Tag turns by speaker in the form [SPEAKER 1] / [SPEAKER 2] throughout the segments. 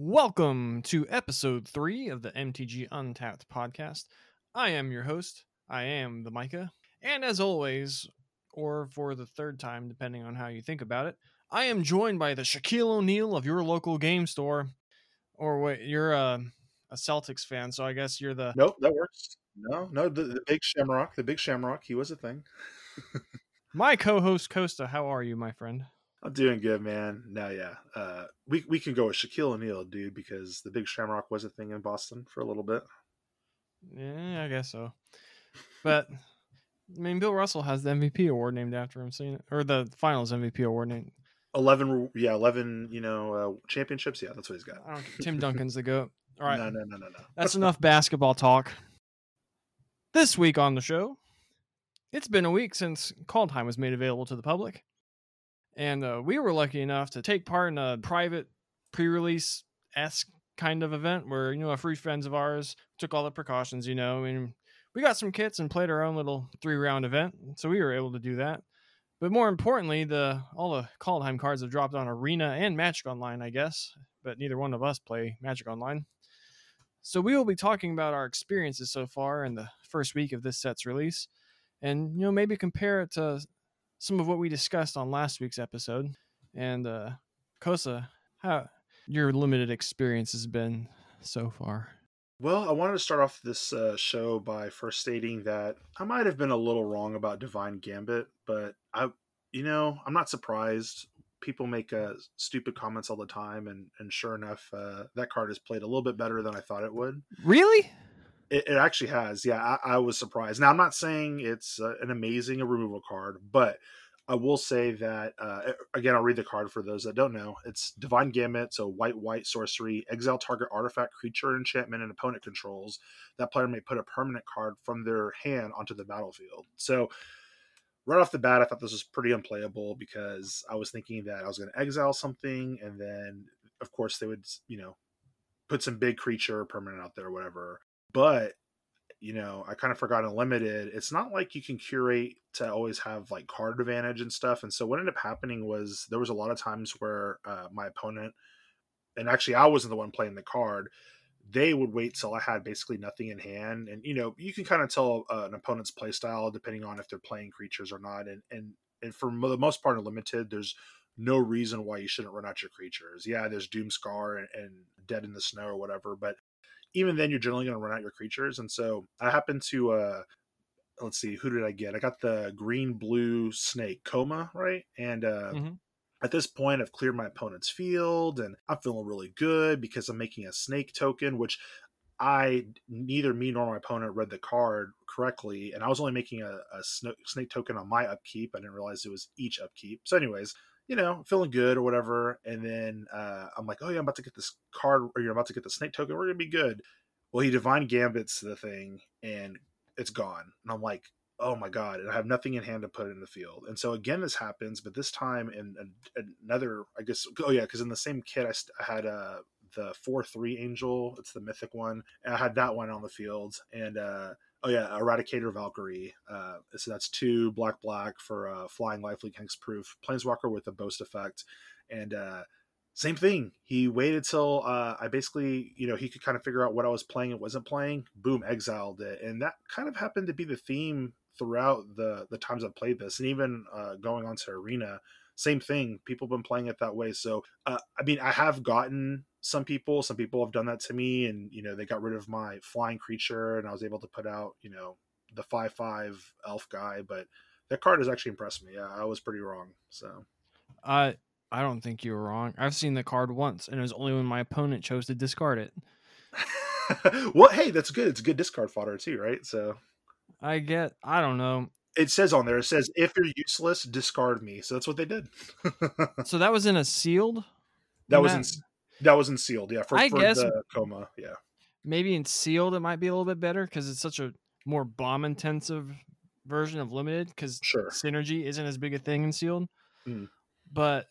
[SPEAKER 1] Welcome to episode three of the MTG Untapped podcast. I am your host. I am the Micah. And as always, or for the third time, depending on how you think about it, I am joined by the Shaquille O'Neal of your local game store. Or wait, you're a, a Celtics fan, so I guess you're the.
[SPEAKER 2] Nope, that works. No, no, the, the big Shamrock, the big Shamrock, he was a thing.
[SPEAKER 1] my co-host Costa, how are you, my friend?
[SPEAKER 2] I'm doing good, man. No, yeah, uh, we we can go with Shaquille O'Neal, dude, because the Big Shamrock was a thing in Boston for a little bit.
[SPEAKER 1] Yeah, I guess so. But I mean, Bill Russell has the MVP award named after him, it or the Finals MVP award named.
[SPEAKER 2] Eleven, yeah, eleven. You know, uh, championships. Yeah, that's what he's got.
[SPEAKER 1] I don't, Tim Duncan's the goat. All right,
[SPEAKER 2] no, no, no, no, no.
[SPEAKER 1] That's enough basketball talk. This week on the show, it's been a week since Kaldheim was made available to the public. And uh, we were lucky enough to take part in a private pre-release esque kind of event where you know a free friends of ours took all the precautions. You know, and we got some kits and played our own little three-round event, so we were able to do that. But more importantly, the all the Kaldheim cards have dropped on Arena and Magic Online, I guess. But neither one of us play Magic Online. So we will be talking about our experiences so far in the first week of this set's release, and you know maybe compare it to some of what we discussed on last week's episode. And uh, Kosa, how your limited experience has been so far?
[SPEAKER 2] Well, I wanted to start off this uh, show by first stating that I might have been a little wrong about Divine Gambit, but I, you know, I'm not surprised. People make uh, stupid comments all the time, and and sure enough, uh, that card has played a little bit better than I thought it would.
[SPEAKER 1] Really?
[SPEAKER 2] It, it actually has. Yeah, I, I, was surprised. Now, I'm not saying it's uh, an amazing removal card, but I will say that uh, again. I'll read the card for those that don't know. It's Divine Gambit, so white white sorcery. Exile target artifact, creature, enchantment, and opponent controls. That player may put a permanent card from their hand onto the battlefield. So right off the bat, I thought this was pretty unplayable because I was thinking that I was going to exile something, and then of course they would, you know, put some big creature permanent out there, whatever but you know i kind of forgot unlimited it's not like you can curate to always have like card advantage and stuff and so what ended up happening was there was a lot of times where uh, my opponent and actually i wasn't the one playing the card they would wait till i had basically nothing in hand and you know you can kind of tell uh, an opponent's play style depending on if they're playing creatures or not and and and for the most part limited there's no reason why you shouldn't run out your creatures. Yeah there's doomskar and, and dead in the snow or whatever but even then you're generally going to run out your creatures. And so I happened to, uh, let's see, who did I get? I got the green blue snake Koma, right? And, uh, mm-hmm. At this point, I've cleared my opponent's field and I'm feeling really good because I'm making a snake token, which I neither me nor my opponent read the card correctly, and I was only making a, a, snake token on my upkeep. I didn't realize it was each upkeep. So, anyways, you know, feeling good or whatever. And then uh, I'm like, oh yeah, I'm about to get this card, or you're about to get the snake token. We're gonna be good. Well, he divine gambits the thing, and it's gone. And I'm like, oh my god! And I have nothing in hand to put in the field. And so again, this happens, but this time in, another, I guess, oh yeah, because in the same kit, I, st- I had uh, the four three angel. It's the mythic one. And I had that one on the field, and uh, oh yeah, Eradicator Valkyrie. Uh, so that's two black black for uh, flying lifelink hexproof planeswalker with a boast effect, and uh, same thing. He waited till uh, I basically, you know, he could kind of figure out what I was playing and wasn't playing. Boom, exiled it, and that kind of happened to be the theme throughout the the times I've played this, and even uh, going on to arena. Same thing. People have been playing it that way. So, uh, I mean, I have gotten some people some people have done that to me and you know they got rid of my flying creature and i was able to put out you know the five five elf guy but that card has actually impressed me. Yeah i was pretty wrong so.
[SPEAKER 1] I i don't think you were wrong. I've seen the card once and it was only when my opponent chose to discard it.
[SPEAKER 2] Well hey that's good. It's good discard fodder too right? So.
[SPEAKER 1] I get i don't know.
[SPEAKER 2] It says on there it says if you're useless discard me. So that's what they did.
[SPEAKER 1] So that was in a sealed?
[SPEAKER 2] That was in that was in sealed, yeah. For,
[SPEAKER 1] I
[SPEAKER 2] for
[SPEAKER 1] guess
[SPEAKER 2] the Koma, yeah.
[SPEAKER 1] Maybe in sealed it might be a little bit better because it's such a more bomb intensive version of limited because
[SPEAKER 2] sure.
[SPEAKER 1] synergy isn't as big a thing in sealed.
[SPEAKER 2] Mm.
[SPEAKER 1] But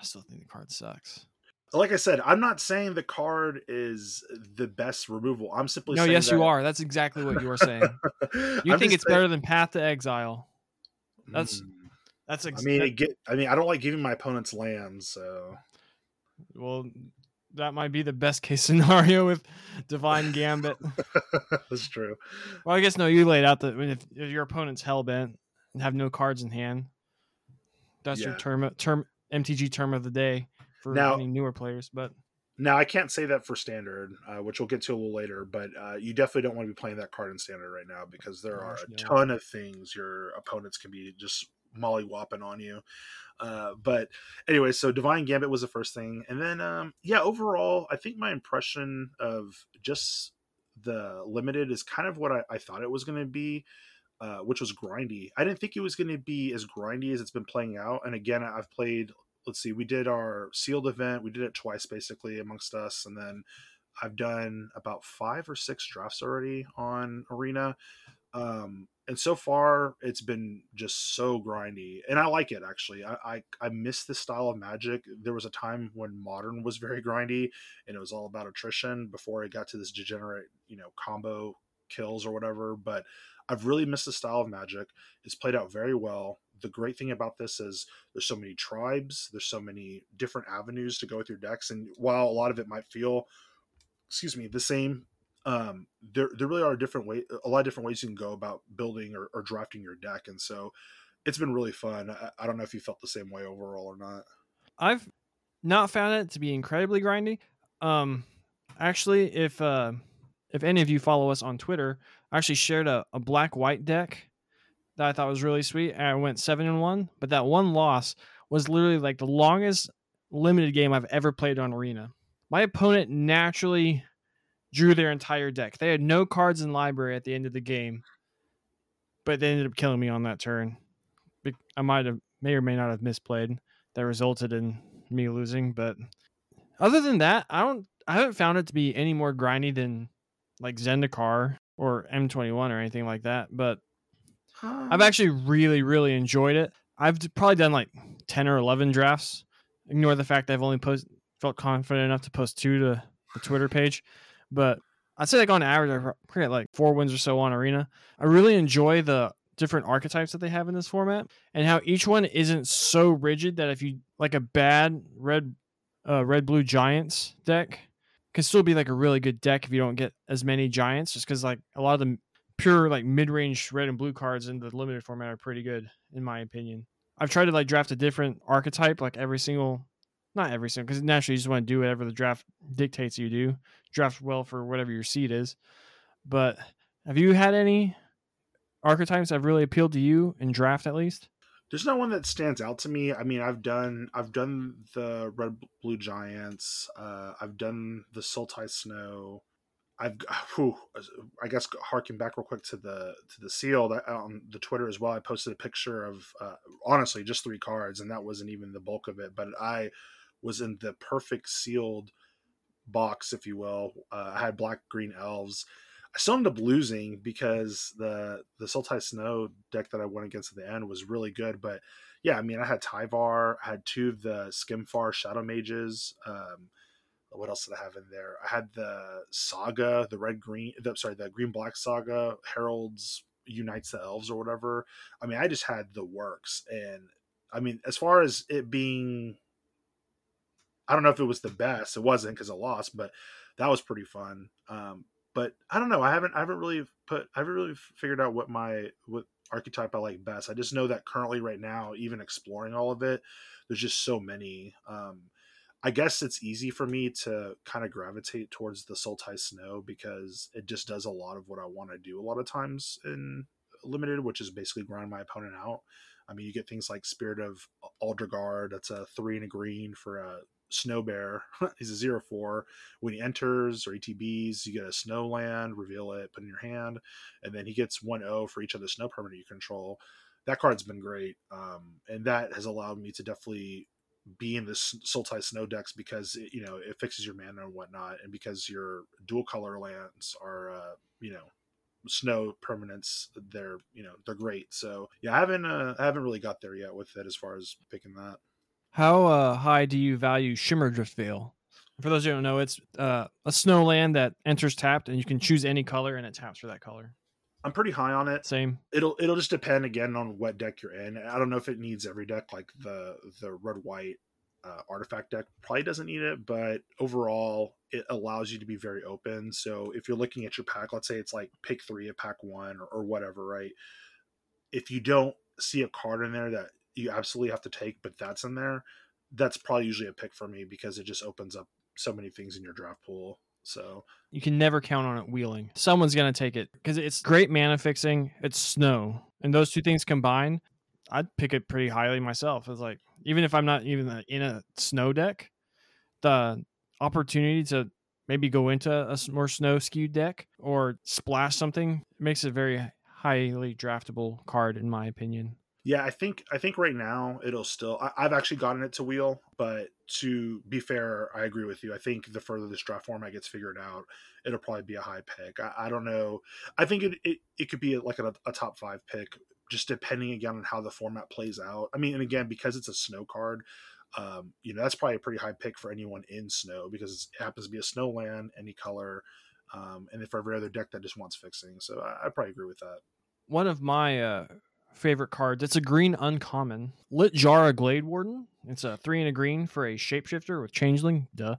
[SPEAKER 1] I still think the card sucks.
[SPEAKER 2] Like I said, I'm not saying the card is the best removal. I'm simply saying.
[SPEAKER 1] no. yes,
[SPEAKER 2] that...
[SPEAKER 1] you are. That's exactly what you are saying. You think it's saying... better than Path to Exile? That's mm. that's.
[SPEAKER 2] Ex- I mean, that... get. I mean, I don't like giving my opponents lands, so
[SPEAKER 1] well, that might be the best case scenario with Divine Gambit.
[SPEAKER 2] That's true.
[SPEAKER 1] Well, I guess no. You laid out that if, if your opponent's hell bent and have no cards in hand, that's your term term MTG term of the day for
[SPEAKER 2] Now-
[SPEAKER 1] any newer players. But
[SPEAKER 2] Now I can't say that for standard, uh, which we'll get to a little later. But uh, you definitely don't want to be playing that card in standard right now because there are a
[SPEAKER 1] no.
[SPEAKER 2] ton of things your opponents can be just molly mollywhopping on you. Uh, but anyway, so Divine Gambit was the first thing, and then um, yeah, overall, I think my impression of just the limited is kind of what I, I thought it was going to be. Uh, which was grindy. I didn't think it was going to be as grindy as it's been playing out. And again, I've played. Let's see, we did our sealed event. We did it twice, basically, amongst us, and then I've done about five or six drafts already on Arena. Um, and so far, it's been just so grindy, and I like it actually. I, I I miss this style of Magic. There was a time when Modern was very grindy, and it was all about attrition before it got to this degenerate, you know, combo kills or whatever. But I've really missed the style of Magic. It's played out very well. The great thing about this is there's so many tribes, there's so many different avenues to go with your decks, and while a lot of it might feel, excuse me, the same, um, there there really are different way, a lot of different ways you can go about building or, or drafting your deck, and so it's been really fun. I, I don't know if you felt the same way overall or not.
[SPEAKER 1] I've not found it to be incredibly grindy. Um, actually, if uh, if any of you follow us on Twitter, I actually shared a, a black white deck that I thought was really sweet. And I went seven and one, but that one loss was literally like the longest limited game I've ever played on Arena. My opponent naturally drew their entire deck. They had no cards in library at the end of the game, but they ended up killing me on that turn. I might have may or may not have misplayed that resulted in me losing. But other than that, I don't. I haven't found it to be any more grindy than like Zendikar or M21 or anything like that. But I've actually really, really enjoyed it. I've probably done like ten or eleven drafts. Ignore the fact that I've only post felt confident enough to post two to the Twitter page, but I'd say like on average, I get like four wins or so on Arena. I really enjoy the different archetypes that they have in this format and how each one isn't so rigid that if you like a bad red uh, red blue giants deck can still be like a really good deck if you don't get as many giants just because like a lot of the pure like mid-range red and blue cards in the limited format are pretty good in my opinion i've tried to like draft a different archetype like every single not every single because naturally you just want to do whatever the draft dictates you do draft well for whatever your seed is but have you had any archetypes that have really appealed to you in draft at least
[SPEAKER 2] There's no one that stands out to me. I mean, I've done I've done the red blue giants. Uh, I've done the Sultai snow. I've whew, I guess harking back real quick to the to the seal that on the Twitter as well. I posted a picture of uh, honestly just three cards, and that wasn't even the bulk of it. But I was in the perfect sealed box, if you will. Uh, I had black green elves. I still ended up losing because the the Sultai Snow deck that I went against at the end was really good. But yeah, I mean, I had Tyvar, I had two of the Skemfar Shadowsages. Um, what else did I have in there? I had the Saga, the red green, the, sorry, the green black Saga, Heralds unites the elves or whatever. I mean, I just had the works, and I mean, as far as it being, I don't know if it was the best. It wasn't because I lost, but that was pretty fun. Um, but I don't know. I haven't I haven't really put I haven't really figured out what my what archetype I like best. I just know that currently right now, even exploring all of it, there's just so many. Um, I guess it's easy for me to kind of gravitate towards the Sultai Snow because it just does a lot of what I want to do a lot of times in limited, which is basically grind my opponent out. I mean, you get things like Spirit of Aldergard, that's a three and a green for a snow bear. He's a zero four. When he enters or ETBs, you get a snow land, reveal it, put in your hand, and then he gets one O for each of the snow permanent you control. That card's been great, um, and that has allowed me to definitely be in this Sultai Snow decks because it, you know it fixes your mana and whatnot, and because your dual color lands are uh, you know snow permanents they're you know they're great so yeah i haven't uh, i haven't really got there yet with it as far as picking that
[SPEAKER 1] How uh, high do you value Shimmerdrift Vale? For those who don't know, it's uh, a snow land that enters tapped, and you can choose any color, and it taps for that color.
[SPEAKER 2] i'm pretty high on it
[SPEAKER 1] Same.
[SPEAKER 2] it'll it'll just depend again on what deck you're in i don't know if it needs every deck like the the red white uh, artifact deck probably doesn't need it, but overall, it allows you to be very open. So if you're looking at your pack, let's say it's like pick three of pack one or, or whatever, right? If you don't see a card in there that you absolutely have to take, but that's in there, that's probably usually a pick for me because it just opens up so many things in your draft pool. So
[SPEAKER 1] you can never count on it wheeling. Someone's gonna take it because it's great mana fixing. It's snow, and those two things combined, I'd pick it pretty highly myself. It's like even if I'm not even in a snow deck, the opportunity to maybe go into a more snow skewed deck or splash something makes it a very highly draftable card in my opinion.
[SPEAKER 2] Yeah, I think I think right now it'll still. I, have actually gotten it to wheel, but to be fair, I agree with you. I think the further this draft format gets figured out, it'll probably be a high pick. I, I don't know. I think it, it, it could be like a, a top five pick, just depending again on how the format plays out. I mean, and again because it's a snow card, um, you know that's probably a pretty high pick for anyone in snow because it happens to be a snow land, any color, um, and for every other deck that just wants fixing. So I, I probably agree with that.
[SPEAKER 1] One of my uh, favorite cards. It's a green uncommon. Littjara Glade Warden. It's a three and a green for a shapeshifter with changeling. Duh.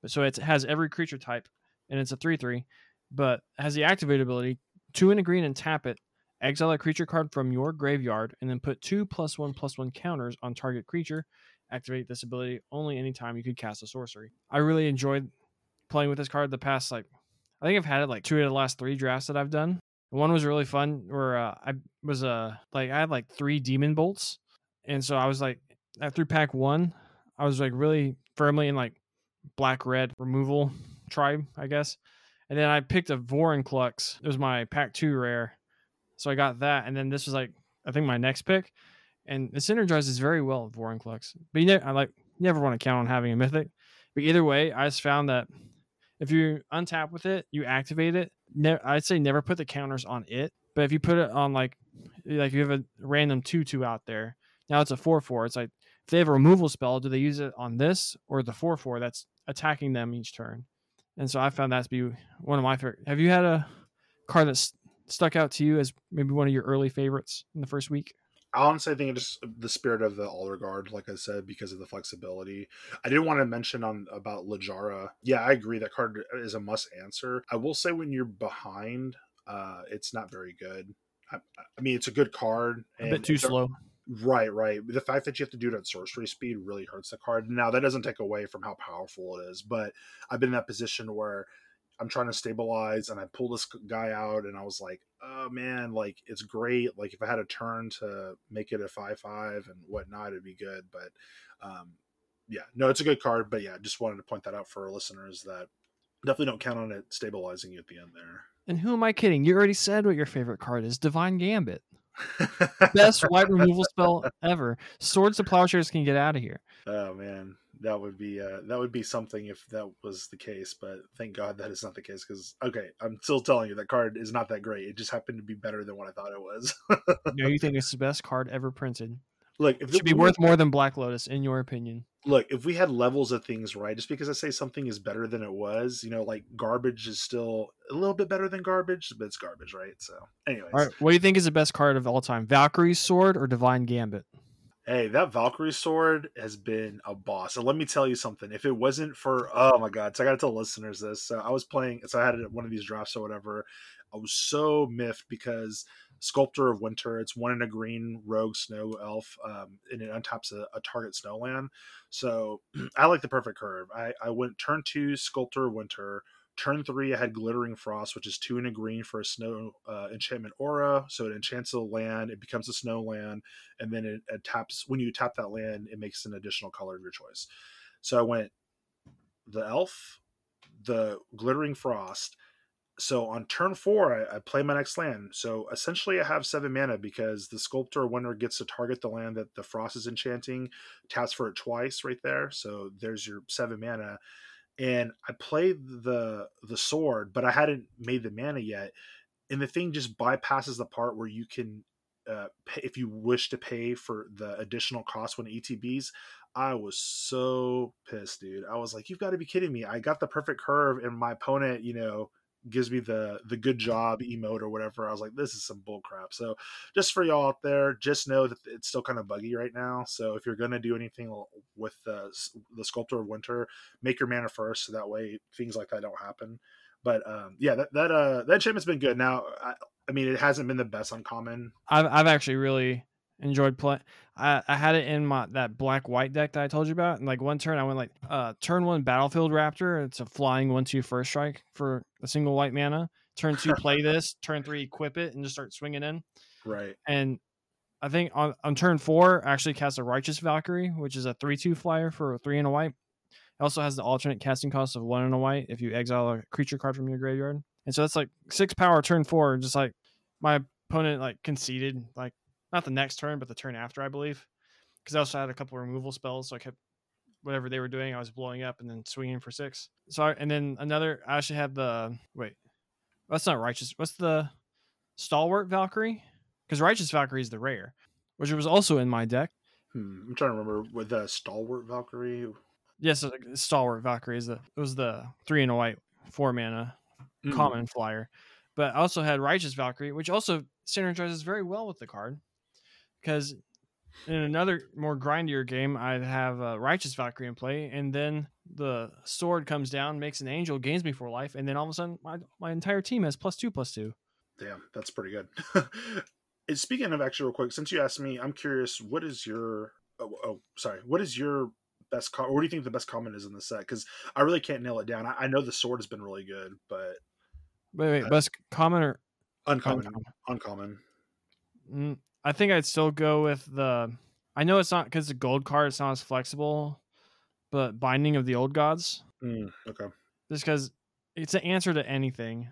[SPEAKER 1] But so it has every creature type, and it's a three three, but has the activate ability two and a green and tap it. Exile a creature card from your graveyard, and then put two plus one plus one counters on target creature. Activate this ability only anytime you could cast a sorcery. I really enjoyed playing with this card the past like I think I've had it like two of the last three drafts that I've done. One was really fun where uh, I was uh like I had like three demon bolts, and so I was like after pack one, I was like really firmly in like black red removal tribe, I guess. And then I picked a Vorinclex. It was my pack two rare, so I got that. And then this was like I think my next pick, and it synergizes very well with Vorinclex. But you never, I like you never want to count on having a mythic. But either way, I just found that if you untap with it, you activate it. Ne- I'd say never put the counters on it, but if you put it on like like you have a random two two out there, now it's a four four. It's like if they have a removal spell, do they use it on this or the four four that's attacking them each turn? And so I found that to be one of my favorite. Have you had a card that stuck out to you as maybe one of your early favorites in the first week?
[SPEAKER 2] I honestly think it's just the spirit of the Aldergard, like I said, because of the flexibility. I did want to mention on about Littjara. Yeah, I agree that card is a must answer. I will say when you're behind, uh, it's not very good. I, I mean, it's a good card.
[SPEAKER 1] A bit too slow.
[SPEAKER 2] Right, right. The fact that you have to do it at sorcery speed really hurts the card. Now that doesn't take away from how powerful it is, but I've been in that position where I'm trying to stabilize and I pull this guy out and I was like, oh man, like it's great. Like if I had a turn to make it a five five and whatnot, it'd be good. But um, yeah, no, it's a good card. But yeah, just wanted to point that out for our listeners that definitely don't count on it stabilizing you at the end there.
[SPEAKER 1] And who am I kidding? You already said what your favorite card is Divine Gambit. Best white removal spell ever. Swords to plowshares can get out of here.
[SPEAKER 2] Oh man that would be uh, that would be something if that was the case. But thank God that is not the case because okay, I'm still telling you that card is not that great. It just happened to be better than what I thought it was.
[SPEAKER 1] no, you think it's the best card ever printed?
[SPEAKER 2] Look,
[SPEAKER 1] if it should be worth more than Black Lotus, in your opinion.
[SPEAKER 2] Look, if we had levels of things right, just because I say something is better than it was, you know, like garbage is still a little bit better than garbage, but it's garbage, right? So, anyways,
[SPEAKER 1] all right, what do you think is the best card of all time? Valkyrie's Sword or Divine Gambit?
[SPEAKER 2] Hey, that Valkyrie sword has been a boss. And let me tell you something. If it wasn't for oh my god, so I gotta tell listeners this. So I was playing so I had one of these drafts or whatever. I was so miffed because Sculptor of Winter, it's one in a green rogue snow elf, um, and it untaps a, a target snowland. So I like the perfect curve. I, I went turn two Sculptor of Winter, Turn three, I had Glittering Frost, which is two and a green for a snow uh, enchantment aura. So it enchants a land, it becomes a snow land, and then it, it taps. When you tap that land, it makes an additional color of your choice. So I went the elf, the Glittering Frost. So on turn four, I, I, play my next land. So essentially, I have seven mana because the sculptor winter gets to target the land that the frost is enchanting, taps for it twice right there. So there's your seven mana and I played the the sword, but I hadn't made the mana yet. And the thing just bypasses the part where you can, uh, pay, if you wish to pay for the additional cost when ETBs. I was so pissed, dude. I was like, "You've got to be kidding me!" I got the perfect curve, and my opponent, you know, gives me the the good job emote or whatever. I was like, this is some bull crap. So just for y'all out there, just know that it's still kind of buggy right now. So if you're gonna do anything with the the sculptor of winter, make your mana first, so that way things like that don't happen. But um, yeah, that that uh that enchantment's been good. Now, I, I mean, it hasn't been the best uncommon.
[SPEAKER 1] I've I've actually really enjoyed play. I, I had it in my that black white deck that I told you about. And like one turn, I went like uh turn one battlefield raptor. It's a flying one two first strike for a single white mana. Turn two, play this. Turn three, equip it and just start swinging in.
[SPEAKER 2] Right.
[SPEAKER 1] And I think on, on turn four, I actually cast a righteous Valkyrie, which is a three two flyer for a three and a white. It also has the alternate casting cost of one and a white if you exile a creature card from your graveyard. And so that's like six power turn four. Just like my opponent like conceded, like not the next turn, but the turn after, I believe. Because I also had a couple removal spells, so I kept whatever they were doing, I was blowing up and then swinging for six. So I, and then another, I actually had the wait, that's not righteous. What's the stalwart Valkyrie? Because righteous Valkyrie is the rare, which was also in my deck.
[SPEAKER 2] Hmm, I'm trying to remember with the stalwart Valkyrie.
[SPEAKER 1] Yes, stalwart Valkyrie is the it was the three and a white four mana mm. common flyer. But I also had righteous Valkyrie, which also synergizes very well with the card because in another more grindier game, I'd have a righteous Valkyrie in play, and then the sword comes down, makes an angel, gains me for life, and then all of a sudden, my, my entire team has plus two, plus two.
[SPEAKER 2] Damn, that's pretty good. Speaking of actually, real quick, since you asked me, I'm curious, what is your oh, oh sorry, what is your best? Co- what do you think the best common is in the set? Because I really can't nail it down. I, I, know the sword has been really good, but
[SPEAKER 1] wait, wait, uh, best common or
[SPEAKER 2] uncommon? Uncommon. uncommon.
[SPEAKER 1] Mm, I think I'd still go with the. I know it's not because the gold card it's not as flexible, but Binding of the Old Gods.
[SPEAKER 2] Mm, okay.
[SPEAKER 1] Just because it's an answer to anything,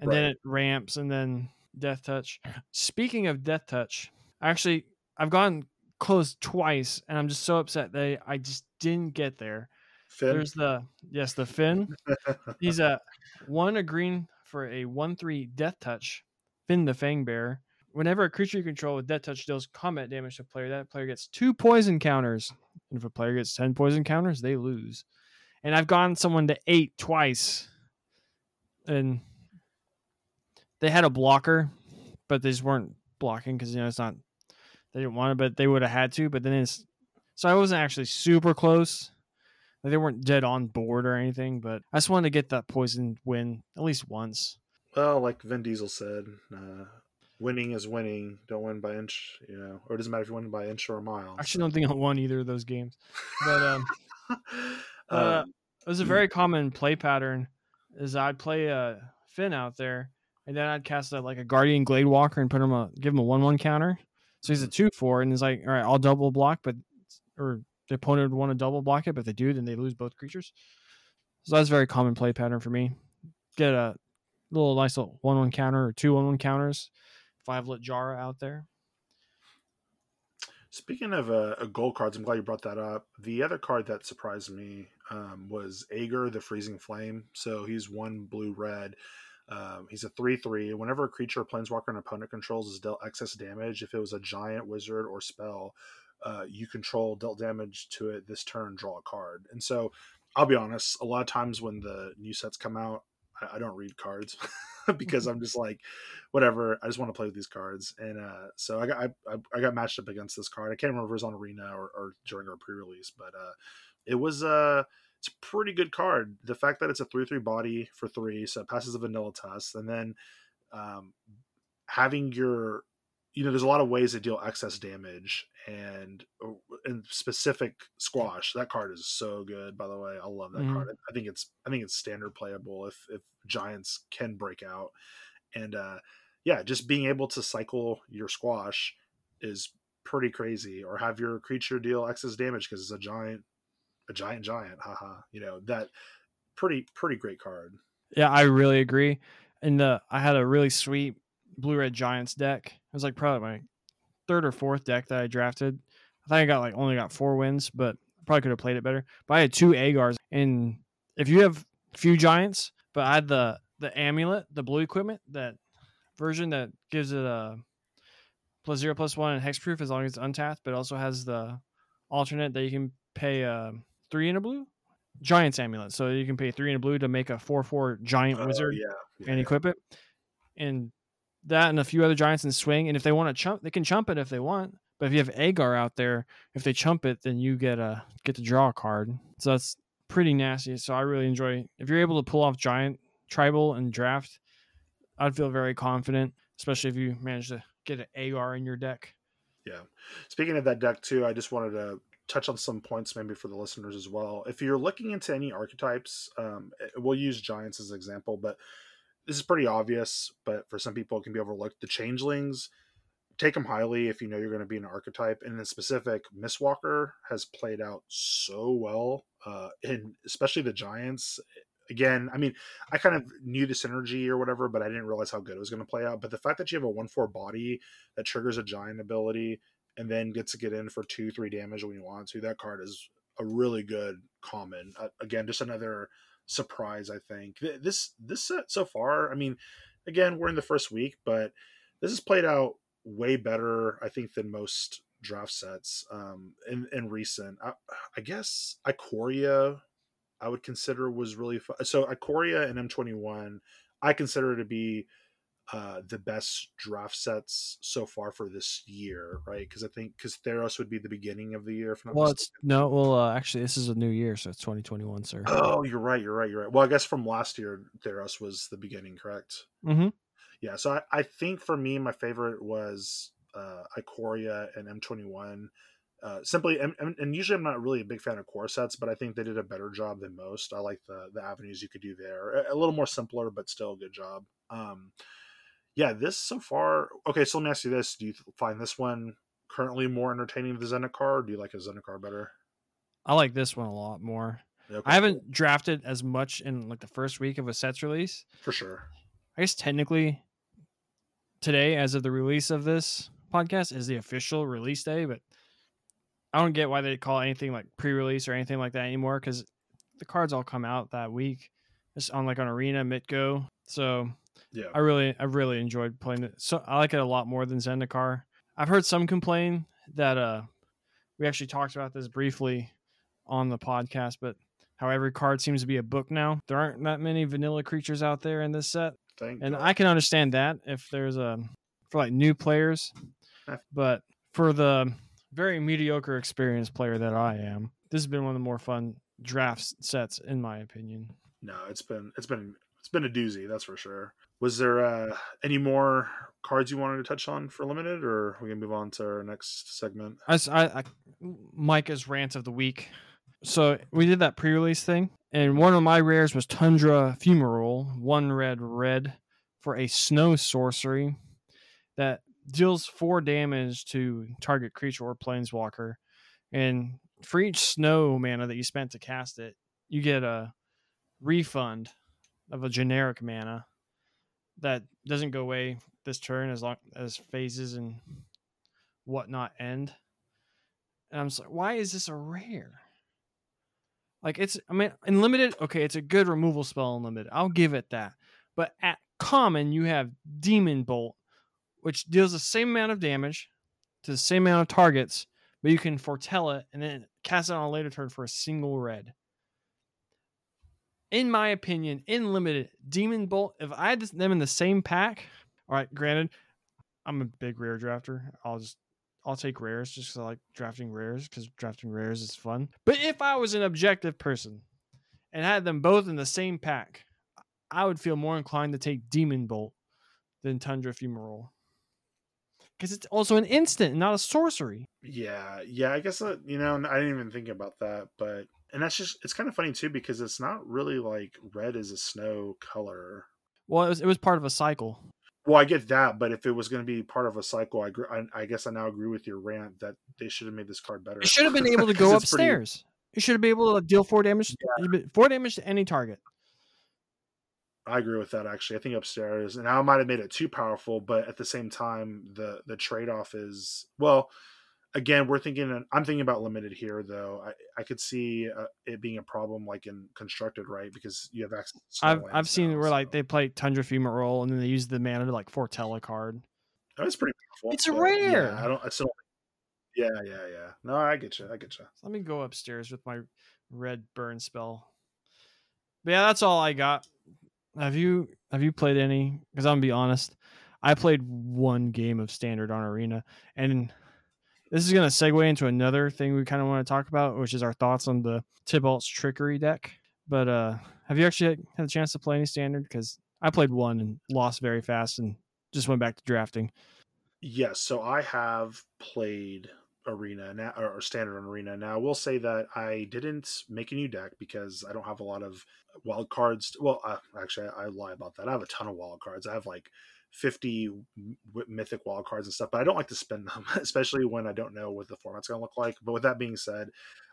[SPEAKER 1] and right. then it ramps, and then Death Touch. Speaking of Death Touch, actually, I've gone close twice, and I'm just so upset that I just didn't get there.
[SPEAKER 2] Fynn?
[SPEAKER 1] There's the yes, the Fynn. He's a one a green for a one three Death Touch. Fynn the Fang Bear whenever a creature you control with death touch deals combat damage to a player, that player gets two poison counters. And if a player gets 10 poison counters, they lose. And I've gone someone to eight twice. And they had a blocker, but they just weren't blocking because, you know, it's not, they didn't want it, but they would have had to. But then it's, so I wasn't actually super close. Like they weren't dead on board or anything, but I just wanted to get that poison win at least once.
[SPEAKER 2] Well, like Vin Diesel said, uh, winning is winning. Don't win by inch, you know, or it doesn't matter if you win by inch or a mile.
[SPEAKER 1] I actually don't think I won either of those games, but um, uh, um, it was a very common play pattern. Is I'd play a Fynn out there, and then I'd cast a, like a Guardian Glade Walker and put him a give him a one one counter. So he's a two four, and he's like, all right, I'll double block, but or the opponent would want to double block it, but if they do, then they lose both creatures. So that's a very common play pattern for me. Get a little nice little one one counter or two one one counters five Littjara out there.
[SPEAKER 2] Speaking of uh, gold cards, I'm glad you brought that up. The other card that surprised me um, was Aegar, the Freezing Flame. So he's one blue red. Um, he's a 3 3. Whenever a creature, planeswalker, an opponent controls is dealt excess damage, if it was a giant, wizard, or spell, uh, you control dealt damage to it this turn, draw a card. And so I'll be honest, a lot of times when the new sets come out, I, I don't read cards. because I'm just like, whatever. I just want to play with these cards, and uh, so I got I, I got matched up against this card. I can't remember if it was on Arena or, or during our pre-release, but uh, it was uh it's a pretty good card. The fact that it's a three three body for three, so it passes a vanilla test, and then um, having your you know, there's a lot of ways to deal excess damage, and in uh, specific squash, that card is so good. By the way, I love that mm-hmm. card. I think it's I think it's standard playable if if giants can break out, and uh, yeah, just being able to cycle your squash is pretty crazy. Or have your creature deal excess damage because it's a giant, a giant giant. Haha, you know that pretty pretty great card.
[SPEAKER 1] Yeah, I really agree. And the I had a really sweet blue red giants deck. It was like probably my third or fourth deck that I drafted. I think I got like only got four wins, but probably could have played it better. But I had two Aegars, and if you have few giants, but I had the the amulet, the blue equipment, that version that gives it a plus zero plus one and hexproof as long as it's untapped, but also has the alternate that you can pay uh, three in a blue. Giant's amulet. So you can pay three in a blue to make a four four giant
[SPEAKER 2] Oh,
[SPEAKER 1] wizard
[SPEAKER 2] yeah, yeah,
[SPEAKER 1] and equip it. And that and a few other giants in swing. And if they want to chump, they can chump it if they want. But if you have Aegar out there, if they chump it, then you get a get to draw a card. So that's pretty nasty. So I really enjoy if you're able to pull off giant tribal and draft. I'd feel very confident, especially if you manage to get an AR in your deck.
[SPEAKER 2] Yeah. Speaking of that deck too, I just wanted to touch on some points maybe for the listeners as well. If you're looking into any archetypes, um, eh, we'll use giants as an example, but this is pretty obvious. But for some people, it can be overlooked. The changelings, take them highly if you know you're going to be an archetype. And in specific, Mistwalker has played out so well, uh, and especially the giants. Again, I mean, I kind of knew the synergy or whatever, but I didn't realize how good it was going to play out. But the fact that you have a one-four body that triggers a giant ability and then gets to get in for two, three damage when you want to. That card is a really good common. Uh, again, just another surprise. I think this this set so far. I mean, again, we're in the first week, but this has played out way better, I think, than most draft sets um, in in recent. I, I guess Ikoria, I would consider was really fun. So Ikoria and M21, I consider to be uh, the best draft sets so far for this year, right? Because I think because Theros would be the beginning of the year. If not
[SPEAKER 1] Well, it's no. Well, uh, actually, this is a new year, so it's 2021, sir.
[SPEAKER 2] Oh, you're right. You're right. You're right. Well, I guess from last year, Theros was the beginning, correct?
[SPEAKER 1] Mm-hmm.
[SPEAKER 2] Yeah. So I, I think for me, my favorite was uh, Ikoria and M21. Uh, simply, and, and usually I'm not really a big fan of core sets, but I think they did a better job than most. I like the the avenues you could do there. A, a little more simpler, but still a good job. Um, yeah, this so far. Okay, so let me ask you this: Do you find this one currently more entertaining than the Zendikar, or do you like a Zendikar better?
[SPEAKER 1] I like this one a lot more.
[SPEAKER 2] Okay,
[SPEAKER 1] I haven't drafted as much in like the first week of a set's release.
[SPEAKER 2] for sure.
[SPEAKER 1] I guess technically today, as of the release of this podcast, is the official release day, but I don't get why they call anything like pre-release or anything like that anymore because the cards all come out that week. It's on like on Arena, Mitgo. So
[SPEAKER 2] Yeah,
[SPEAKER 1] I really, I really enjoyed playing it. So I like it a lot more than Zendikar. I've heard some complain that uh, we actually talked about this briefly on the podcast, but how every card seems to be a book now. There aren't that many vanilla creatures out there in this set,
[SPEAKER 2] thank
[SPEAKER 1] and
[SPEAKER 2] God.
[SPEAKER 1] I can understand that if there's a for like new players, but for the very mediocre experienced player that I am, this has been one of the more fun draft sets in my opinion.
[SPEAKER 2] no, it's been it's been it's been a doozy, that's for sure. Was there uh, any more cards you wanted to touch on for limited, or we can move on to our next segment?
[SPEAKER 1] I, I- Micah's rant of the week. So we did that pre-release thing, and one of my rares was Tundra Fumarole, one red red for a snow sorcery that deals four damage to target creature or planeswalker. And for each snow mana that you spent to cast it, you get a refund of a generic mana that doesn't go away this turn as long as phases and whatnot end. And I'm like, why is this a rare? Like it's I mean in limited, okay, it's a good removal spell in limited. I'll give it that. But at common, you have Demon Bolt, which deals the same amount of damage to the same amount of targets, but you can foretell it and then cast it on a later turn for a single red. In my opinion, in limited, Demon Bolt, if I had them in the same pack, all right, granted, I'm a big rare drafter. I'll just I'll take rares just because I like drafting rares because drafting rares is fun. But if I was an objective person and had them both in the same pack, I would feel more inclined to take Demon Bolt than Tundra Fumarole. Because it's also an instant, not a sorcery.
[SPEAKER 2] Yeah, yeah. I guess that you know I didn't even think about that, but and that's just it's kind of funny too because it's not really like red is a snow color.
[SPEAKER 1] Well, it was, it was part of a cycle.
[SPEAKER 2] Well, I get that, but if it was going to be part of a cycle, I, agree, I I guess I now agree with your rant that they should have made this card better.
[SPEAKER 1] It should have been able to go
[SPEAKER 2] it's pretty-
[SPEAKER 1] upstairs. It should have been able to deal four damage, four damage to any target.
[SPEAKER 2] I agree with that actually. I think upstairs, and I might have made it too powerful, but at the same time, the the trade off is well. Again, we're thinking. I'm thinking about limited here, though. I I could see uh, it being a problem, like in constructed, right? Because you have access. To
[SPEAKER 1] I've I've seen
[SPEAKER 2] now,
[SPEAKER 1] where like they play Tundra Fumarole and then they use the mana to like foretell a card.
[SPEAKER 2] That's pretty powerful.
[SPEAKER 1] It's a rare.
[SPEAKER 2] Yeah, I don't. I still. Yeah, yeah, yeah. No, I get you. I get you.
[SPEAKER 1] Let me go upstairs with my red burn spell. But yeah, that's all I got. Have you have you played any? Because I'm gonna be honest, I played one game of standard on Arena, and this is gonna segue into another thing we kind of want to talk about, which is our thoughts on the Tibalt's trickery deck. But uh have you actually had a chance to play any standard? Because I played one and lost very fast, and just went back to drafting.
[SPEAKER 2] Yes, so I have played arena now or standard on arena now. i will say that I didn't make a new deck because I don't have a lot of wild cards. Well, uh, actually, I, I, lie about that. I have a ton of wild cards. I have like 50 mythic wild cards and stuff, but I don't like to spend them, especially when I don't know what the format's going to look like. But with that being said,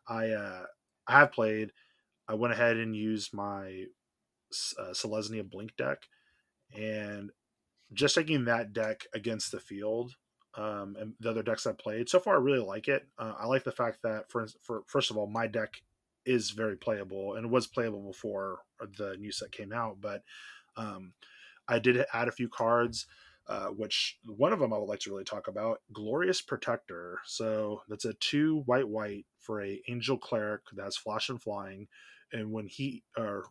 [SPEAKER 2] I uh, I have played. I went ahead and used my uh, Selesnya Blink deck, and just taking that deck against the field um, and the other decks I've played. So far, I really like it. Uh, I like the fact that, for, for first of all, my deck is very playable and was playable before the new set came out. But um, I did add a few cards, uh, which one of them I would like to really talk about: Glorious Protector. So that's a two white white for a Angel Cleric that has Flash and Flying, and when he or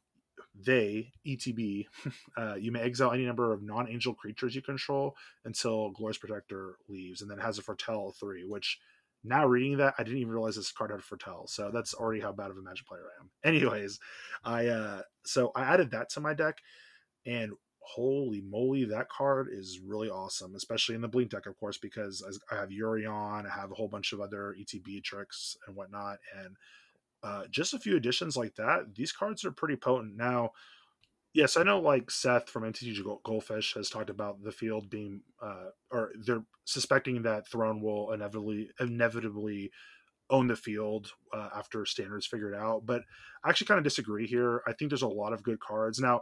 [SPEAKER 2] they ETB, uh, you may exile any number of non-angel creatures you control until Glorious Protector leaves, and then has a Foretell three. Which now reading that, I didn't even realize this card had Foretell, so that's already how bad of a Magic player I am. Anyways, I uh, so I added that to my deck, and holy moly, that card is really awesome, especially in the Blink deck, of course, because I have Yorion, I have a whole bunch of other ETB tricks and whatnot, and uh, just a few additions like that, these cards are pretty potent. Now, yes, I know like Seth from MTG Goldfish has talked about the field being, uh, or they're suspecting that Throne will inevitably inevitably own the field uh, after standards figured out. But I actually kind of disagree here. I think there's a lot of good cards now.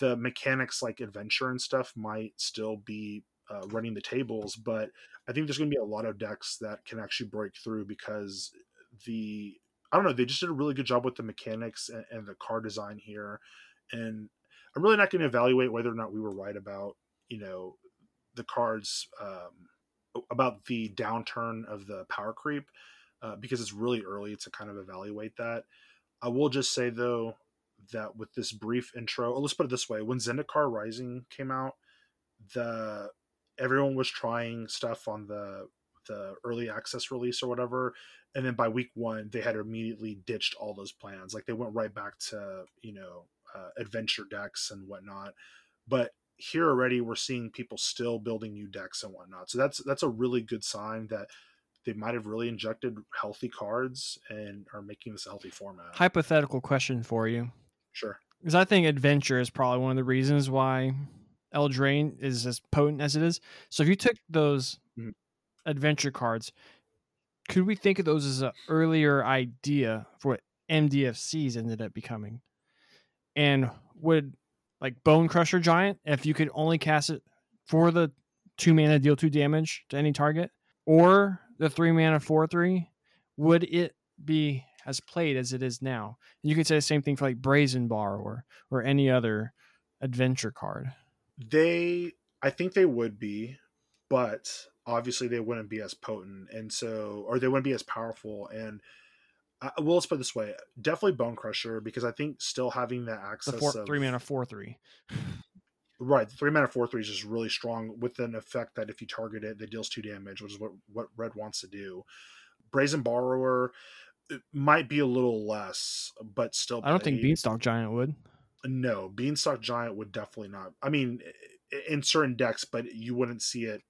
[SPEAKER 2] The mechanics like adventure and stuff might still be uh, running the tables, but I think there's going to be a lot of decks that can actually break through because the I don't know. They just did a really good job with the mechanics and, and the car design here, and I'm really not going to evaluate whether or not we were right about you know the cards um, about the downturn of the power creep uh, because it's really early to kind of evaluate that. I will just say though that with this brief intro, let's put it this way: when Zendikar Rising came out, the everyone was trying stuff on the the early access release or whatever. And then by week one they had immediately ditched all those plans. Like they went right back to you know uh, adventure decks and whatnot. But here already we're seeing people still building new decks and whatnot. So that's that's a really good sign that they might have really injected healthy cards and are making this a healthy format.
[SPEAKER 1] Hypothetical question for you.
[SPEAKER 2] Sure.
[SPEAKER 1] Because i think adventure is probably one of the reasons why Eldraine is as potent as it is. So if you took those mm-hmm. Adventure cards could we think of those as an earlier idea for what MDFCs ended up becoming? And would like Bone Crusher Giant, if you could only cast it for the two mana deal two damage to any target, or the three mana four three, would it be as played as it is now? And you could say the same thing for like Brazen Borrower or any other adventure card.
[SPEAKER 2] They, I think they would be, but obviously they wouldn't be as potent and so or they wouldn't be as powerful and uh, well let's put it this way definitely bone crusher because i think still having that access the
[SPEAKER 1] four, of, three mana four three.
[SPEAKER 2] Right three mana four three is just really strong with an effect that if you target it it deals two damage which is what what red wants to do. Brazen borrower might be a little less but still
[SPEAKER 1] i don't think beanstalk giant would.
[SPEAKER 2] No beanstalk giant would definitely not i mean in certain decks but you wouldn't see it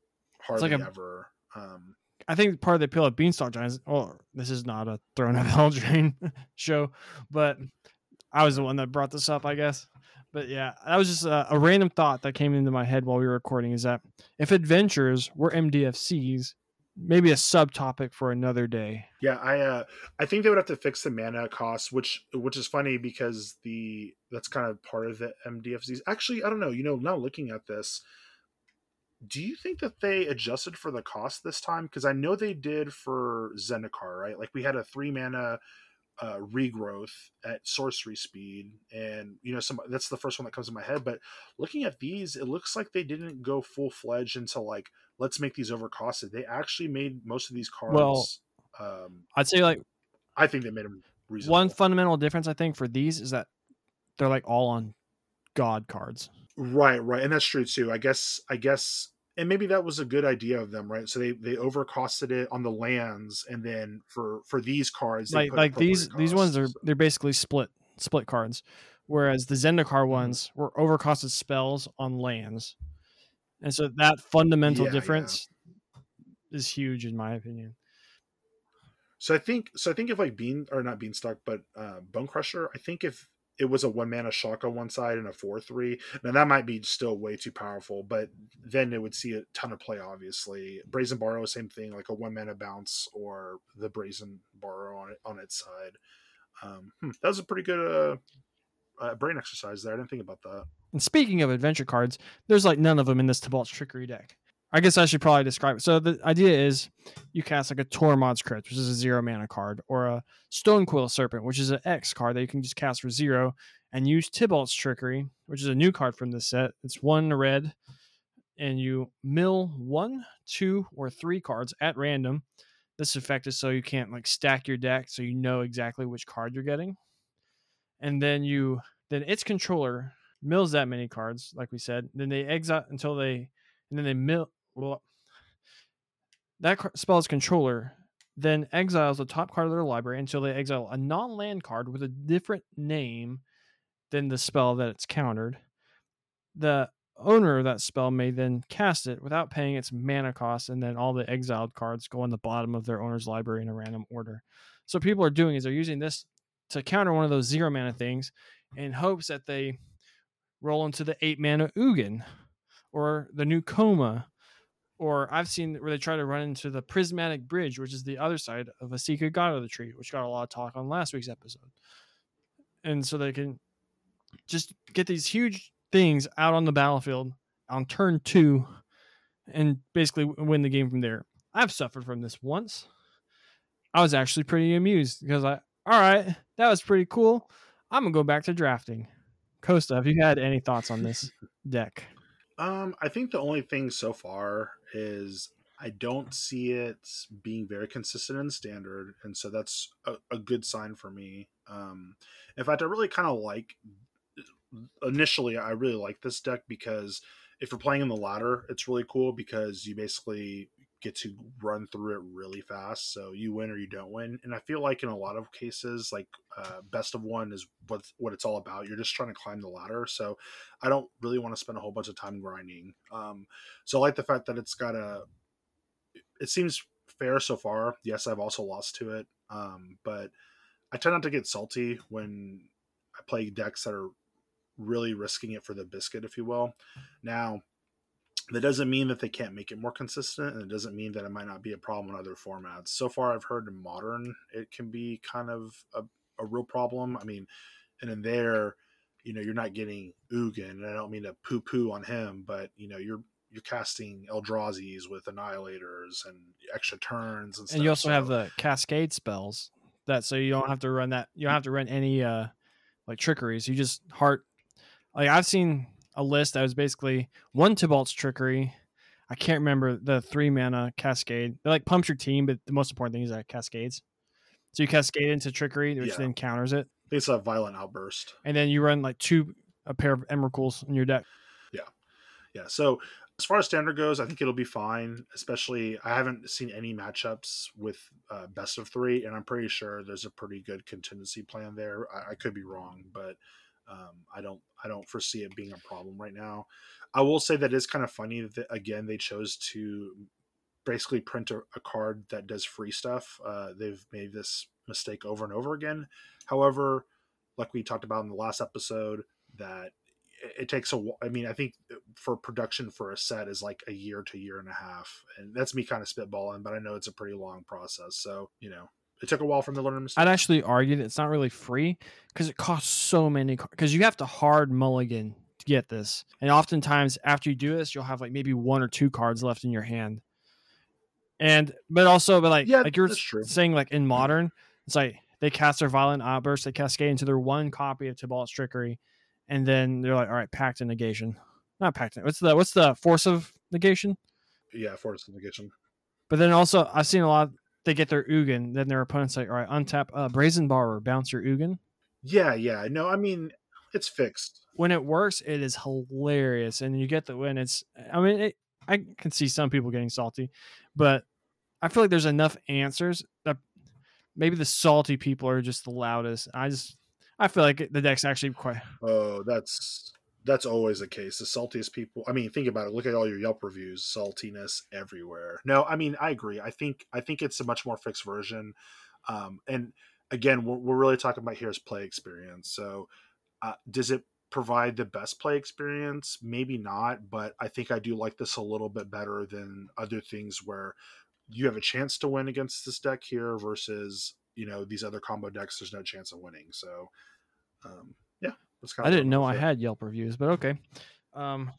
[SPEAKER 2] hardly like a, ever. Um,
[SPEAKER 1] I think part of the appeal of Beanstalk Giants. Well, this is not a Throne of Eldraine show, but I was the one that brought this up, I guess. But yeah, that was just a, a, random thought that came into my head while we were recording. Is that if adventures were MDFCs, maybe a subtopic for another day.
[SPEAKER 2] Yeah, I uh, I think they would have to fix the mana cost, which which is funny because the that's kind of part of the MDFCs. Actually, I don't know. You know, now looking at this, do you think that they adjusted for the cost this time? Because I know they did for Zendikar, right? Like we had a three mana uh, regrowth at sorcery speed, and you know, some that's the first one that comes to my head. But looking at these, it looks like they didn't go full fledged into like let's make these overcosted. They actually made most of these cards.
[SPEAKER 1] Well, um, I'd say like
[SPEAKER 2] I think they made them reasonable.
[SPEAKER 1] One fundamental difference I think for these is that they're like all on god cards.
[SPEAKER 2] Right, right, and that's true too. I guess, I guess, and maybe that was a good idea of them, right? So they they overcosted it on the lands, and then for for these cards, they
[SPEAKER 1] Like like these
[SPEAKER 2] appropriate
[SPEAKER 1] these ones are
[SPEAKER 2] costs.
[SPEAKER 1] they're basically split split cards, whereas the Zendikar
[SPEAKER 2] Mm-hmm.
[SPEAKER 1] ones were overcosted spells on lands, and so that fundamental
[SPEAKER 2] Yeah, yeah.
[SPEAKER 1] difference is huge in my opinion.
[SPEAKER 2] So I think so I think if like Bean or not Beanstalk, but uh, Bone Crusher, I think if it was a one mana shock on one side and a four three, now that might be still way too powerful, but then it would see a ton of play. Obviously, Brazen Borrow, same thing, like a one mana bounce or the Brazen Borrow on it on its side. Um, hmm, that was a pretty good uh, uh, brain exercise there. I didn't think about that.
[SPEAKER 1] And speaking of adventure cards, there's like none of them in this Tibalt's Trickery deck. I guess I should probably describe it. So the idea is you cast like a Tormod's Crypt, which is a zero mana card, or a Stonecoil Serpent, which is an X card that you can just cast for zero, and use Tibalt's Trickery, which is a new card from this set. It's one red, and you mill one, two, or three cards at random. This effect is so you can't like stack your deck, so you know exactly which card you're getting. And then you then its controller mills that many cards, like we said. Then they exile until they, and then they mill. Well, that spell's controller then exiles the top card of their library until they exile a non-land card with a different name than the spell that it's countered. The owner of that spell may then cast it without paying its mana cost, and then all the exiled cards go on the bottom of their owner's library in a random order. So people are doing is they're using this to counter one of those zero mana things in hopes that they roll into the eight mana Ugin or the new Koma. Or I've seen where they try to run into the Prismatic Bridge, which is the other side of Esika God of the Tree, which got a lot of talk on last week's episode. And so they can just get these huge things out on the battlefield on turn two and basically win the game from there. I've suffered from this once. I was actually pretty amused because I, all right, that was pretty cool. I'm gonna go back to drafting. Costa, have you had any thoughts on this deck?
[SPEAKER 2] Um, I think the only thing so far is I don't see it being very consistent in standard, and so that's a, a good sign for me. Um, in fact, I really kind of like. Initially, I really like this deck because if you're playing in the ladder, it's really cool because you basically get to run through it really fast. So you win or you don't win, and I feel like in a lot of cases, like uh, best of one is what what it's all about. You're just trying to climb the ladder. So I don't really want to spend a whole bunch of time grinding. Um, so I like the fact that it's got a. It seems fair so far. Yes, I've also lost to it, um, but I tend not to get salty when I play decks that are really risking it for the biscuit, if you will. Now, that doesn't mean that they can't make it more consistent, and it doesn't mean that it might not be a problem in other formats. So far, I've heard in modern it can be kind of a, a real problem. I mean, and in there, you know, you're not getting Ugin, and I don't mean to poo poo on him, but you know, you're you're casting Eldrazi's with annihilators and extra turns and stuff.
[SPEAKER 1] And you also have the cascade spells that so you don't have to run that you don't have to run any uh like trickeries. You just heart like I've seen a list that was basically one Tibalt's trickery. I can't remember the three mana cascade. They like pumps your team, but the most important thing is that cascades. So you cascade into trickery, which
[SPEAKER 2] Yeah.
[SPEAKER 1] then counters it,
[SPEAKER 2] it's a violent outburst.
[SPEAKER 1] and then you run like two a pair of Emrakuls in your deck.
[SPEAKER 2] Yeah. Yeah. So as far as standard goes, I think it'll be fine. Especially, I haven't seen any matchups with uh, best of three, and I'm pretty sure there's a pretty good contingency plan there. I, I could be wrong, but um, I don't. I don't foresee it being a problem right now. I will say that it's kind of funny that again they chose to basically print a, a card that does free stuff. Uh, they've made this mistake over and over again. However, like we talked about in the last episode, that it, takes a. I mean, I think for production for a set is like a year to year and a half, and that's me kind of spitballing, but I know it's a pretty long process. So you know, it took a while from the to learn mistake.
[SPEAKER 1] I'd actually argue that it's not really free because it costs so many. Because you have to hard mulligan to get this, and oftentimes after you do this, you'll have like maybe one or two cards left in your hand. And but also, but like
[SPEAKER 2] Yeah,
[SPEAKER 1] like you're saying, like in modern, it's like they cast their violent outburst, they cascade into their one copy of Tibalt's trickery, and then they're like, all right, pact and negation, not pact. What's the what's the force of negation?
[SPEAKER 2] yeah, force of negation.
[SPEAKER 1] But then also, I've seen a lot. They get their Ugin, then their opponent's like, all right, untap uh, Brazen Borrower, bounce your Ugin.
[SPEAKER 2] Yeah, yeah. No, I mean it's fixed.
[SPEAKER 1] When it works, it is hilarious, and you get the win. It's, I mean, it, I can see some people getting salty, but I feel like there's enough answers that maybe the salty people are just the loudest. I just, I feel like the deck's actually quite.
[SPEAKER 2] Oh, that's that's always the case. The saltiest people. I mean, think about it. Look at all your Yelp reviews. Saltiness everywhere. No, I mean, I agree. I think I think it's a much more fixed version. Um, and again, what we're really talking about here is play experience. So, uh, does it provide the best play experience? Maybe not, but I think I do like this a little bit better than other things where you have a chance to win against this deck here versus you know these other combo decks. There's no chance of winning. So, um,
[SPEAKER 1] I didn't know I had Yelp reviews, but okay. Um,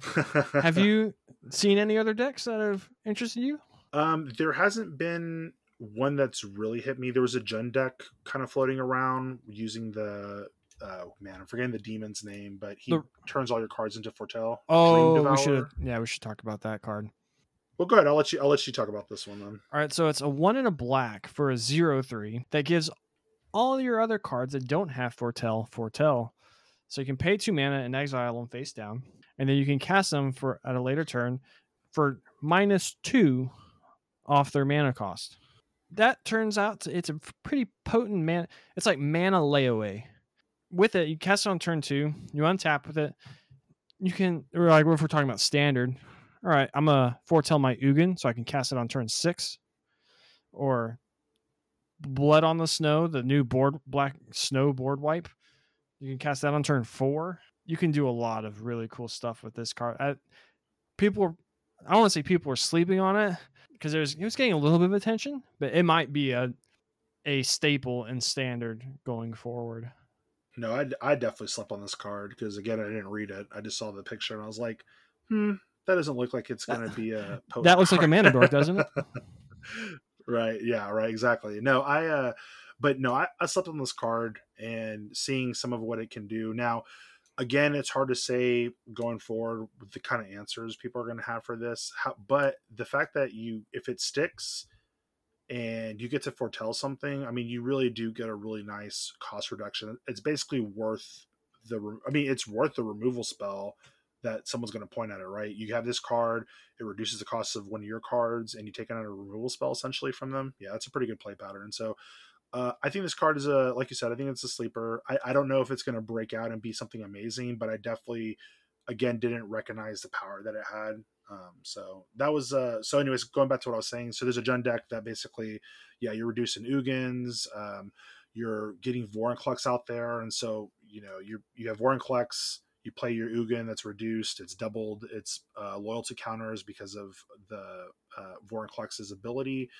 [SPEAKER 1] have you seen any other decks that have interested you?
[SPEAKER 2] Um, there hasn't been one that's really hit me. There was a Jund deck kind of floating around using the uh, man, I'm forgetting the demon's name, but he the... turns all your cards into Foretell.
[SPEAKER 1] Oh, we should yeah, we should talk about that card.
[SPEAKER 2] Well, go ahead. I'll let you. I'll let you talk about this one then.
[SPEAKER 1] All right. So it's a one and a black for a zero three that gives all your other cards that don't have foretell foretell. So you can pay two mana and exile them face down, and then you can cast them for at a later turn for minus two off their mana cost. That turns out to, it's a pretty potent man. It's like mana layaway. With it, you cast it on turn two. You untap with it. You can, or like if we're talking about standard, all right, I'm gonna foretell my Ugin so I can cast it on turn six, or Blood on the Snow, the new board black snow board wipe. You can cast that on turn four. You can do a lot of really cool stuff with this card. I, people, are, I don't want to say people are sleeping on it because there's it was getting a little bit of attention, but it might be a a staple and standard going forward.
[SPEAKER 2] No, I I definitely slept on this card because again I didn't read it. I just saw the picture and I was like, hmm, that doesn't look like it's going to be a.
[SPEAKER 1] that looks card. like a mana dork, doesn't it?
[SPEAKER 2] right. Yeah. Right. Exactly. No, I. uh But no, I, I slept on this card and seeing some of what it can do now. Again, it's hard to say going forward with the kind of answers people are going to have for this. How, but the fact that you, if it sticks, and you get to foretell something, I mean, you really do get a really nice cost reduction. It's basically worth the. I mean, it's worth the removal spell that someone's going to point at it, right? You have this card, it reduces the cost of one of your cards, and you take out a removal spell essentially from them. Yeah, that's a pretty good play pattern. So uh, I think this card is a, like you said, I think it's a sleeper. I, I don't know if it's going to break out and be something amazing, but I definitely, again, didn't recognize the power that it had. Um, so that was, uh, so anyways, going back to what I was saying. So there's a Jund deck that basically, yeah, you're reducing Ugins, um, you're getting Vorinclex out there. And so, you know, you you have Vorinclex, you play your Ugin that's reduced. It's doubled its uh, loyalty counters because of the uh, Vorinclex's ability.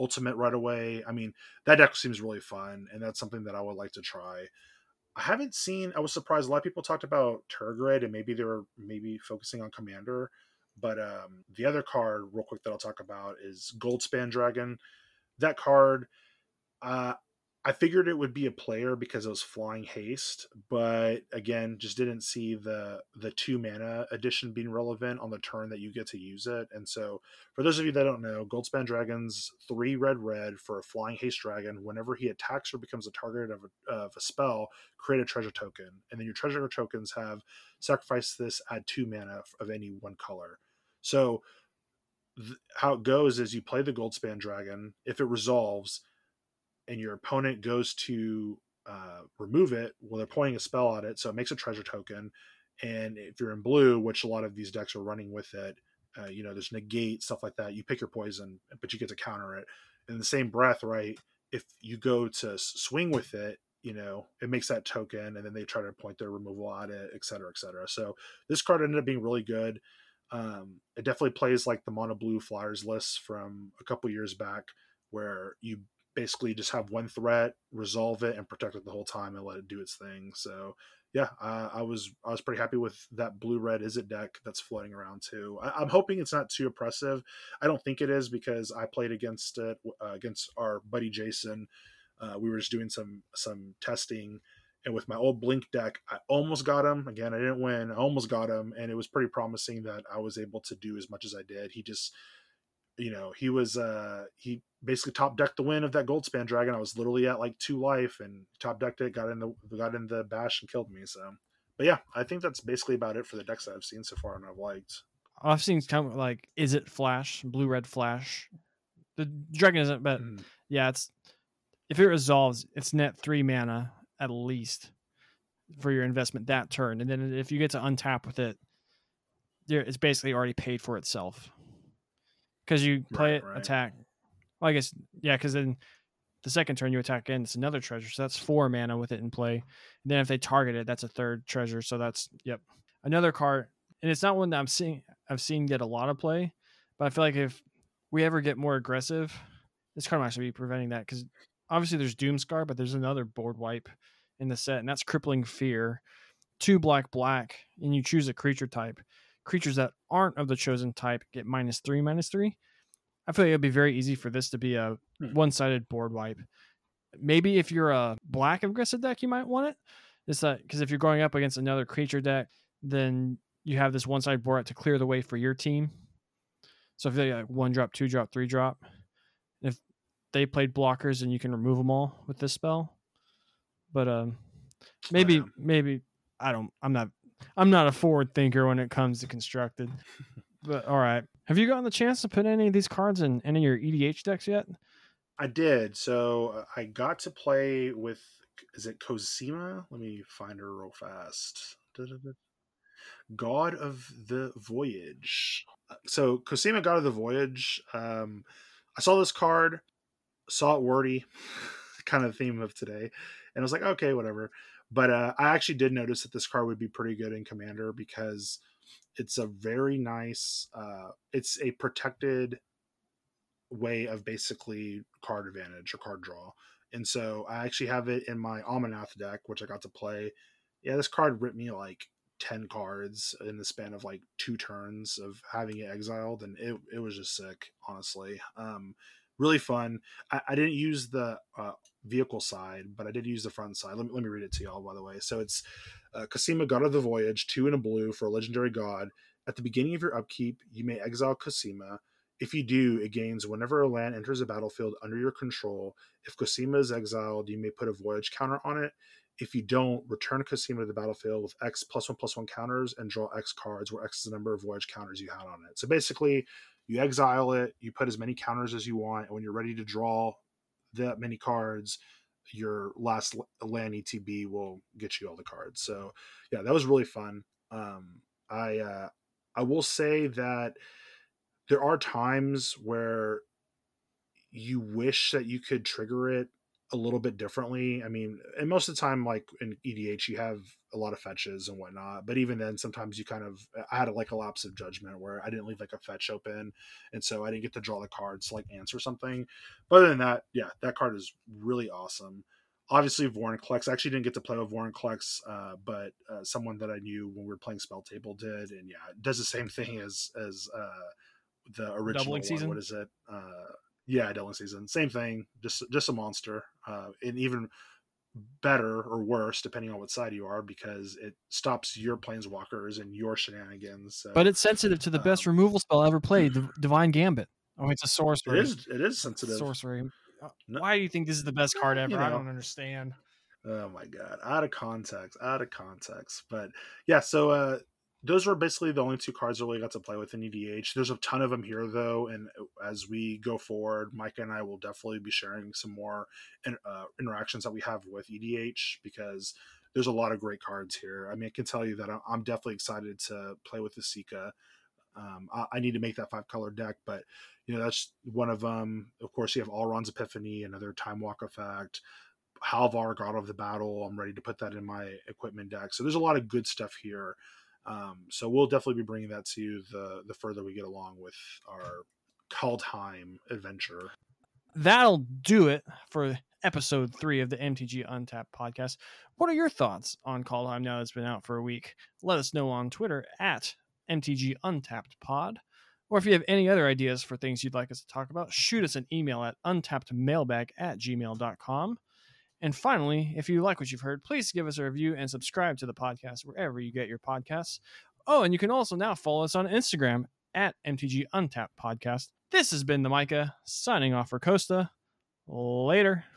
[SPEAKER 2] Ultimate right away. I mean, that deck seems really fun, and that's something that I would like to try. I haven't seen. I was surprised. A lot of people talked about Tergrid, and maybe they were maybe focusing on Commander. But um, the other card, real quick, that I'll talk about is Goldspan Dragon. That card, uh, I figured it would be a player because it was flying haste, but again, just didn't see the the two mana addition being relevant on the turn that you get to use it. And so, for those of you that don't know, Goldspan Dragons three red red for a flying haste dragon. Whenever he attacks or becomes a target of a, of a spell, create a treasure token, and then your treasure tokens have sacrifice this, add two mana of any one color. So, th- how it goes is you play the Goldspan Dragon. If it resolves and your opponent goes to uh, remove it, well, they're pointing a spell at it, so it makes a treasure token. And if you're in blue, which a lot of these decks are running with it, uh, you know, there's negate stuff like that. You pick your poison, but you get to counter it. In the same breath, right? If you go to swing with it, you know, it makes that token, and then they try to point their removal at it, et cetera, et cetera. So this card ended up being really good. Um, it definitely plays like the mono blue flyers list from a couple years back, where you basically just have one threat, resolve it, and protect it the whole time, and let it do its thing. So yeah, I was I was pretty happy with that blue red is it deck that's floating around too. I, am hoping it's not too oppressive. I don't think it is because I played against it uh, against our buddy Jason. Uh, we were just doing some some testing, and with my old Blink deck, I almost got him. Again, I didn't win. I almost got him, and it was pretty promising that I was able to do as much as I did. He just you know, he was uh he basically top decked the win of that Goldspan Dragon. I was literally at like two life and top decked it, got in the got in the bash and killed me. So, but yeah, I think that's basically about it for the decks that I've seen so far and I've liked.
[SPEAKER 1] I've seen kind of like is it flash blue red flash. The dragon isn't, but
[SPEAKER 2] Mhm.
[SPEAKER 1] yeah, it's if it resolves, it's net three mana at least for your investment that turn, and then if you get to untap with it, there it's basically already paid for itself because you play
[SPEAKER 2] Right,
[SPEAKER 1] it,
[SPEAKER 2] right.
[SPEAKER 1] attack. Well, I guess yeah, because then the second turn you attack again, it's another treasure, so that's four mana with it in play. And then if they target it, that's a third treasure, so that's yep another card, and it's not one that I'm seeing I've seen get a lot of play, but I feel like if we ever get more aggressive, this card might actually be preventing that because obviously there's Doomskar, but there's another board wipe in the set, and that's Crippling Fear. Two black, black, and you choose a creature type. Creatures that aren't of the chosen type get minus three, minus three. I feel like it'd be very easy for this to be a
[SPEAKER 2] Hmm.
[SPEAKER 1] one sided board wipe. Maybe if you're a black aggressive deck, you might want it. It's that because if you're going up against another creature deck, then you have this one sided board to clear the way for your team. So if they like one drop, two drop, three drop, if they played blockers, and you can remove them all with this spell. But um, maybe
[SPEAKER 2] yeah.
[SPEAKER 1] maybe I don't. I'm not. I'm not a forward thinker when it comes to constructed. but all right, have you gotten the chance to put any of these cards in any of your EDH decks yet?
[SPEAKER 2] I did. So uh, I got to play with is it Cosima? Let me find her real fast. Da-da-da. God of the Voyage. So Cosima, God of the Voyage. Um, I saw this card, saw it wordy, kind of the theme of today, and I was like, okay, whatever. But uh, I actually did notice that this card would be pretty good in Commander because it's a very nice. Uh, it's a protected way of basically card advantage or card draw. And so I actually have it in my Omnath deck, which I got to play. Yeah, this card ripped me like 10 cards in the span of like two turns of having it exiled. And it, it was just sick, honestly. Um, really fun. I, I didn't use the uh, vehicle side, but I did use the front side. Let me, let me read it to y'all, by the way. So it's uh, Cosima, God of the Voyage, two in a blue for a legendary god. At the beginning of your upkeep, you may exile Cosima. If you do, it gains whenever a land enters a battlefield under your control. If Cosima is exiled, you may put a voyage counter on it. If you don't, return Cosima to the battlefield with X plus one plus one counters and draw X cards, where X is the number of voyage counters you had on it. So basically, you exile it, you put as many counters as you want, and when you're ready to draw that many cards, your last land ETB will get you all the cards. So yeah, that was really fun. Um, I uh, I will say that there are times where you wish that you could trigger it a little bit differently. I mean, and most of the time, like in EDH, you have a lot of fetches and whatnot. But even then, sometimes you kind of I had a, like a lapse of judgment where I didn't leave like a fetch open, and so I didn't get to draw the cards to like answer something. But other than that, yeah, that card is really awesome. Obviously, Vorinclex. I actually didn't get to play with Vorinclex, uh, but uh, someone that I knew when we were playing Spell Table did, and yeah, it does the same thing as as uh, the original
[SPEAKER 1] Doubling
[SPEAKER 2] one.
[SPEAKER 1] season?
[SPEAKER 2] What is it? Uh, yeah, Doubling Season. Same thing. Just just a monster, uh, and even better or worse depending on what side you are because it stops your planeswalkers and your shenanigans. So
[SPEAKER 1] But it's sensitive to the best
[SPEAKER 2] Um,
[SPEAKER 1] removal spell ever played, the Divine Gambit. Oh, it's a
[SPEAKER 2] it
[SPEAKER 1] sorcery.
[SPEAKER 2] is it is sensitive.
[SPEAKER 1] sorcery. Uh,
[SPEAKER 2] No-
[SPEAKER 1] Why do you think this is the best card ever?
[SPEAKER 2] you
[SPEAKER 1] I don't understand.
[SPEAKER 2] Oh my god, out of context, out of context. But yeah, so uh those were basically the only two cards I really got to play with in EDH. There's a ton of them here though, and as we go forward, Micah and I will definitely be sharing some more in, uh, interactions that we have with EDH because there's a lot of great cards here. I mean, I can tell you that I'm- definitely excited to play with the Sika. Um, I, I need to make that five color deck, but you know that's one of them. Of course, you have Alrund's Epiphany, another Time Walk effect. Halvar, God of the Battle. I'm ready to put that in my equipment deck. So there's a lot of good stuff here. Um, so we'll definitely be bringing that to you the the further we get along with our Kaldheim adventure.
[SPEAKER 1] That'll do it for episode three of the MTG Untapped podcast. What are your thoughts on Kaldheim now that it's been out for a week? Let us know on Twitter at MTG Untapped Pod. Or if you have any other ideas for things you'd like us to talk about, shoot us an email at untappedmailbag at gmail.com. And finally, if you like what you've heard, please give us a review and subscribe to the podcast wherever you get your podcasts. Oh, and you can also now follow us on Instagram at MTG Untapped Podcast. This has been the Micah signing off for Costa. Later.